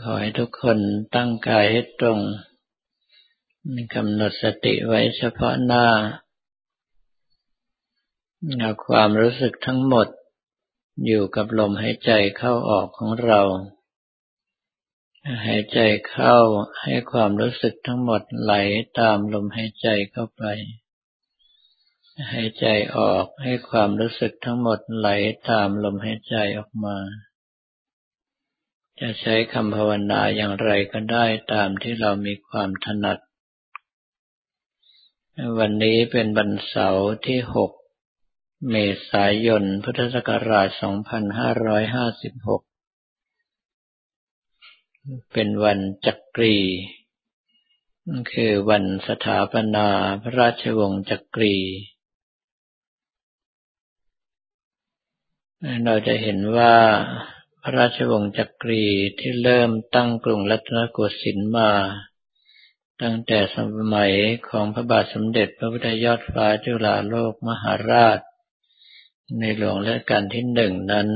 ขอให้ทุกคนตั้งกายให้ตรงกำหนดสติไว้เฉพาะหน้าเอาความรู้สึกทั้งหมดอยู่กับลมหายใจเข้าออกของเราหายใจเข้าให้ความรู้สึกทั้งหมดไหลตามลมหายใจเข้าไป หายใจออกให้ความรู้สึกทั้งหมดไหลตามลมหายใจออกมา จะใช้คำภาวนาอย่างไรก็ได้ตามที่เรามีความถนัด วันนี้เป็นวันเสาร์ที่ 6 เมษายน พุทธศักราช 2556 เป็นวันจักรี คือวันสถาปนาพระราชวงศ์จักรีเราจะเห็นว่า พระราชวงศ์จักรีที่เริ่มตั้งกรุงรัตนโกสินทร์มา ตั้งแต่สมัยของพระบาทสมเด็จพระพุทธยอดฟ้าจุฬาโลกมหาราช ในหลวงรัชกาลที่หนึ่งนั้น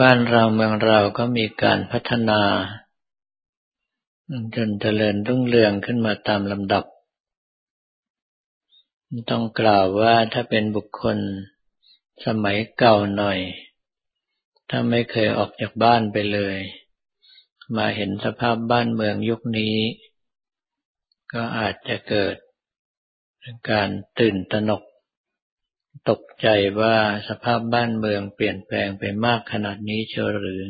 บ้านเราเมืองเราก็มีการพัฒนา จนเจริญรุ่งเรืองขึ้นมาตามลำดับ ต้องกล่าวว่าถ้าเป็นบุคคล สมัยเก่าหน่อย ถ้าไม่เคยออกจากบ้านไปเลย มาเห็นสภาพบ้านเมืองยุคนี้ ก็อาจจะเกิด การตื่นตระหนก ตกใจว่าสภาพบ้านเมืองเปลี่ยนแปลงไปมากขนาดนี้เชียวหรือ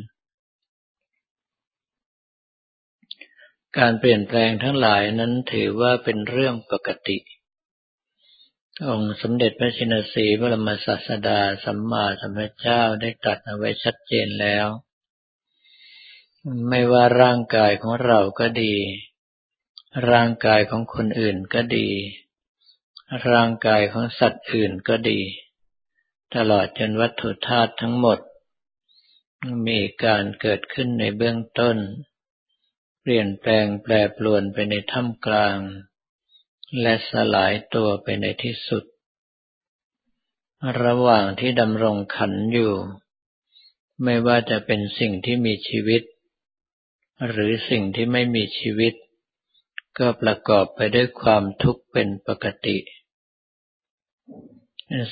การเปลี่ยนแปลงทั้งหลายนั้นถือว่าเป็นเรื่องปกติ องค์สมเด็จพระชินสีบรมศาสดาสัมมาสัมพุทธเจ้าได้ตรัสเอาไว้ชัดเจนแล้ว ไม่ว่าร่างกายของเราก็ดี ร่างกายของคนอื่นก็ดี ร่างกายของสัตว์อื่นก็ดี ตลอดจนวัตถุธาตุทั้งหมด มีการเกิดขึ้นในเบื้องต้น เปลี่ยนแปลงแปรปรวนไปในท่ามกลาง และสลายตัวไปในที่สุด ระหว่างที่ดำรงขันอยู่ ไม่ว่าจะเป็นสิ่งที่มีชีวิต หรือสิ่งที่ไม่มีชีวิต ก็ประกอบไปด้วยความทุกข์เป็นปกติ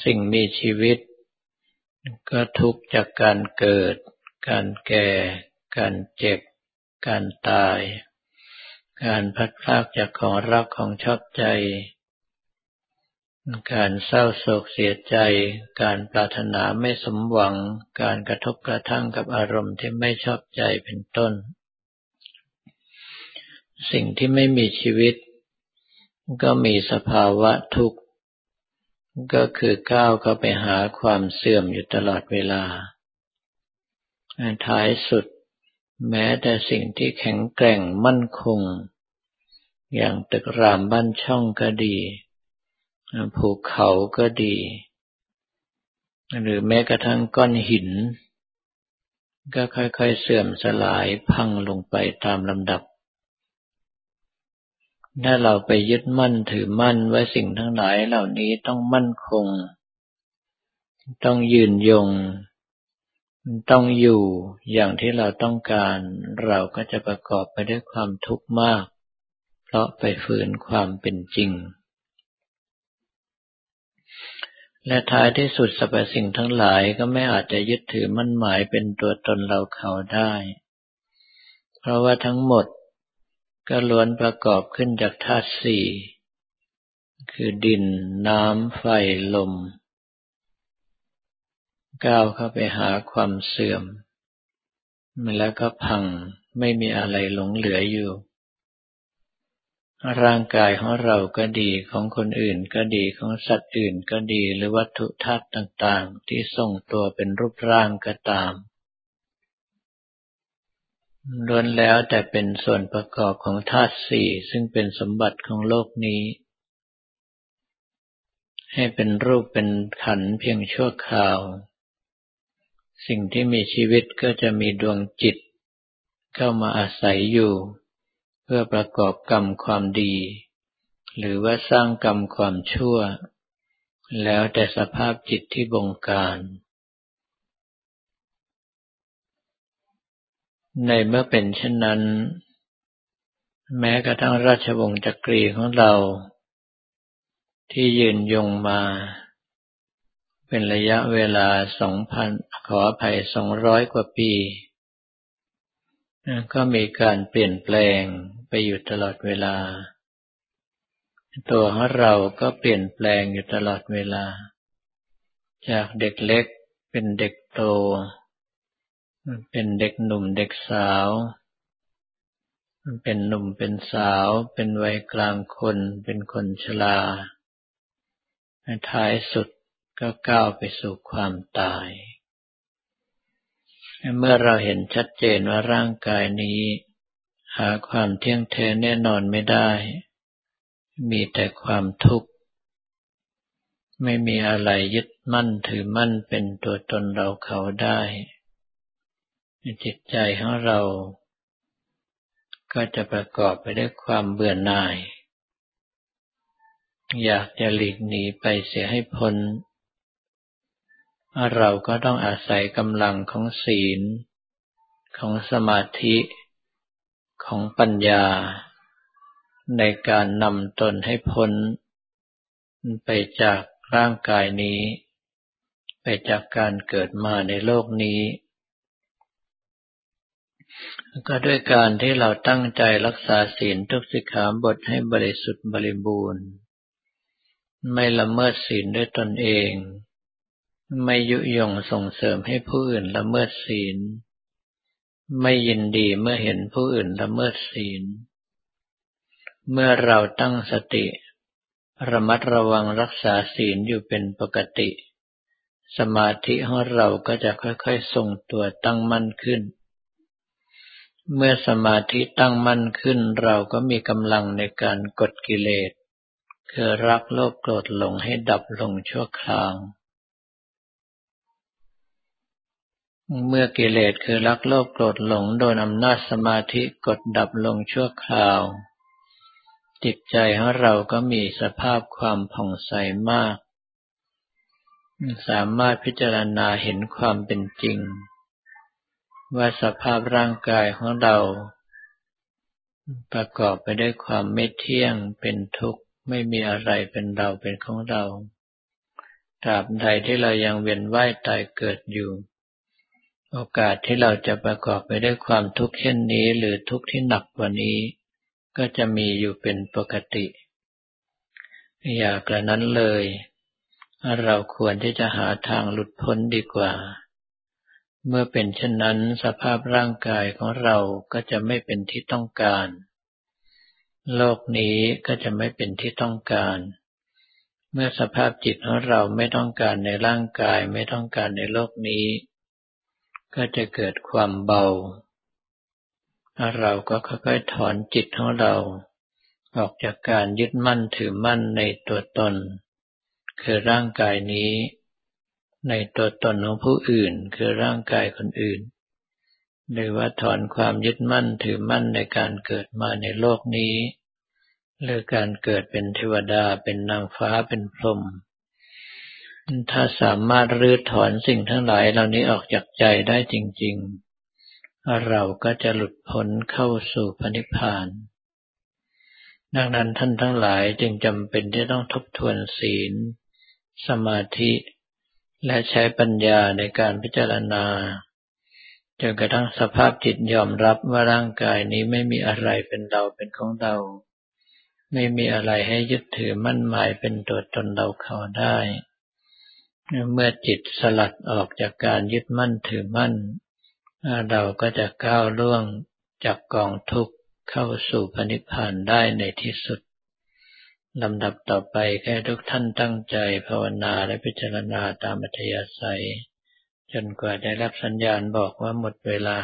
สิ่งมีชีวิต ก็ทุกข์จากการเกิด การแก่ การเจ็บ การตาย การพัดพลากจากของรักของชอบใจ การเศร้าโศกเสียใจ การปรารถนาไม่สมหวัง การกระทบกระทั่งกับอารมณ์ที่ไม่ชอบใจเป็นต้น สิ่งที่ไม่มีชีวิต ก็มีสภาวะทุกข์ ก็คือก้าวเข้าไปหาความเสื่อมอยู่ตลอดเวลา ท้ายสุด แม้แต่สิ่งที่แข็งแกร่งมั่นคง อย่างตึกรามบ้านช่องก็ดี ภูเขาก็ดี หรือแม้กระทั่งก้อนหิน ก็ค่อยๆเสื่อมสลายพังลงไปตามลำดับ ถ้าเราไปยึดมั่นถือมั่นว่าสิ่งทั้งหลายเหล่านี้ต้องมั่นคง ต้องยืนยง ต้องอยู่อย่างที่เราต้องการ เราก็จะประกอบไปด้วยความทุกข์มาก เพราะไปฝืนความเป็นจริง และท้ายที่สุดสรรพสิ่งทั้งหลายก็ไม่อาจจะยึดถือมั่นหมายเป็นตัวตนเราเขาได้ เพราะว่าทั้งหมดก็ล้วนประกอบขึ้นจากธาตุสี่ คือดิน น้ำ ไฟ ลม ก้าวเข้าไปหาความเสื่อม แล้วก็พังไม่มีอะไรหลงเหลืออยู่ ร่างกายของเราก็ดีของคนอื่นก็ดีของสัตว์อื่นก็ดีหรือวัตถุธาตุต่างๆ ที่ทรงตัวเป็นรูปร่างก็ตามล้วนแล้วแต่เป็นส่วนประกอบของธาตุสี่ซึ่งเป็นสมบัติของโลกนี้ ให้เป็นรูปเป็นขันเพียงชั่วคราว สิ่งที่มีชีวิตก็จะมีดวงจิต เข้ามาอาศัยอยู่ เพื่อประกอบกรรมความดี หรือว่าสร้างกรรมความชั่ว แล้วแต่สภาพจิตที่บงการ ในเมื่อเป็นเช่นนั้น แม้กระทั่งราชวงศ์จักรีของเรา ที่ยืนยงมา เป็นระยะเวลาสองพันขออภัยสองร้อยกว่าปี ก็มีการเปลี่ยนแปลงไปอยู่ตลอดเวลา ตัวของเราก็เปลี่ยนแปลงอยู่ตลอดเวลา จากเด็กเล็กเป็นเด็กโต เป็นเด็กหนุ่มเด็กสาวเป็นหนุ่มเป็นสาว เป็นวัยกลางคน เป็นคนชราท้ายสุด ก็ก้าวไปสู่ความตาย เมื่อเราเห็นชัดเจนว่าร่างกายนี้ หาความเที่ยงแท้แน่นอนไม่ได้ มีแต่ความทุกข์ ไม่มีอะไรยึดมั่นถือมั่นเป็นตัวตนเราเขาได้ จิตใจของเรา ก็จะประกอบไปด้วยความเบื่อหน่ายอยากจะหลีกหนีไปเสียให้พ้น เราก็ต้องอาศัยกำลังของศีล ของสมาธิ ของปัญญา ในการนำตนให้พ้น ไปจากร่างกายนี้ ไปจากการเกิดมาในโลกนี้ ก็ด้วยการที่เราตั้งใจรักษาศีลทุกสิกขาบทให้บริสุทธิ์บริบูรณ์ ไม่ละเมิดศีลด้วยตนเอง ไม่ยุยงส่งเสริมให้ผู้อื่นละเมิดศีล ไม่ยินดีเมื่อเห็นผู้อื่นละเมิดศีล เมื่อเราตั้งสติ ระมัดระวังรักษาศีลอยู่เป็นปกติ สมาธิของเราก็จะค่อยๆทรงตัวตั้งมั่นขึ้น เมื่อสมาธิตั้งมั่นขึ้น เราก็มีกำลังในการกดกิเลส คือรักโลภโกรธหลงให้ดับลงชั่วคราว เมื่อกิเลสคือรักโลภโกรธหลงโดนอำนาจสมาธิกดดับลงชั่วคราว จิตใจของเราก็มีสภาพความผ่องใสมาก สามารถพิจารณาเห็นความเป็นจริง ว่าสภาพร่างกายของเรา ประกอบไปด้วยความไม่เที่ยงเป็นทุกข์ไม่มีอะไรเป็นเราเป็นของเราตราบใดที่เรายังเวียนว่ายตายเกิดอยู่ โอกาสที่เราจะประกอบไปด้วยความทุกข์เช่นนี้ หรือทุกข์ที่หนักกว่านี้ ก็จะมีอยู่เป็นปกติ อย่ากระนั้นเลย เราควรที่จะหาทางหลุดพ้นดีกว่า เมื่อเป็นเช่นนั้นสภาพร่างกายของเราก็จะไม่เป็นที่ต้องการ โลกนี้ก็จะไม่เป็นที่ต้องการ เมื่อสภาพจิตของเราไม่ต้องการในร่างกายไม่ต้องการในโลกนี้ ก็จะเกิดความเบา เราก็ค่อยๆถอนจิตของเรา ออกจากการยึดมั่นถือมั่นในตัวตน คือร่างกายนี้ ในตัวตนของผู้อื่น คือร่างกายคนอื่น หรือว่าถอนความยึดมั่นถือมั่นในการเกิดมาในโลกนี้ หรือการเกิดเป็นเทวดาเป็นนางฟ้าเป็นพรหม ถ้าสามารถรื้อถอนสิ่งทั้งหลายเหล่านี้ออกจากใจได้จริง ๆ เราก็จะหลุดพ้นเข้าสู่พระนิพพาน ดังนั้นท่านทั้งหลายจึงจำเป็นที่ต้องทบทวนศีล สมาธิ และใช้ปัญญาในการพิจารณาจนกระทั่งสภาพจิตยอมรับว่าร่างกายนี้ไม่มีอะไรเป็นเราเป็นของเรา ไม่มีอะไรให้ยึดถือมั่นหมายเป็นตัวตนเราเขาได้ เมื่อจิตสลัดออกจากการยึดมั่นถือมั่น เราก็จะก้าวล่วงจากกองทุกข์เข้าสู่พนิพพานได้ในที่สุดลำดับต่อไปแค่ทุกท่านตั้งใจภาวนาและพิจารณาตามอัธยาศัย จนกว่าได้รับสัญญาณบอกว่าหมดเวลา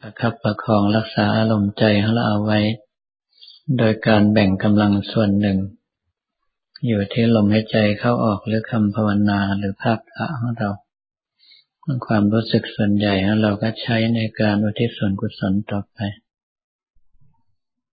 ประคับประคองรักษาอารมณ์ใจของเราเอาไว้ โดยการแบ่งกำลังส่วนหนึ่ง อยู่ที่ลมหายใจเข้าออกหรือคำภาวนาหรือภาพพระของเราความรู้สึกส่วนใหญ่เราก็ใช้ในการอุทิศส่วนกุศลต่อไป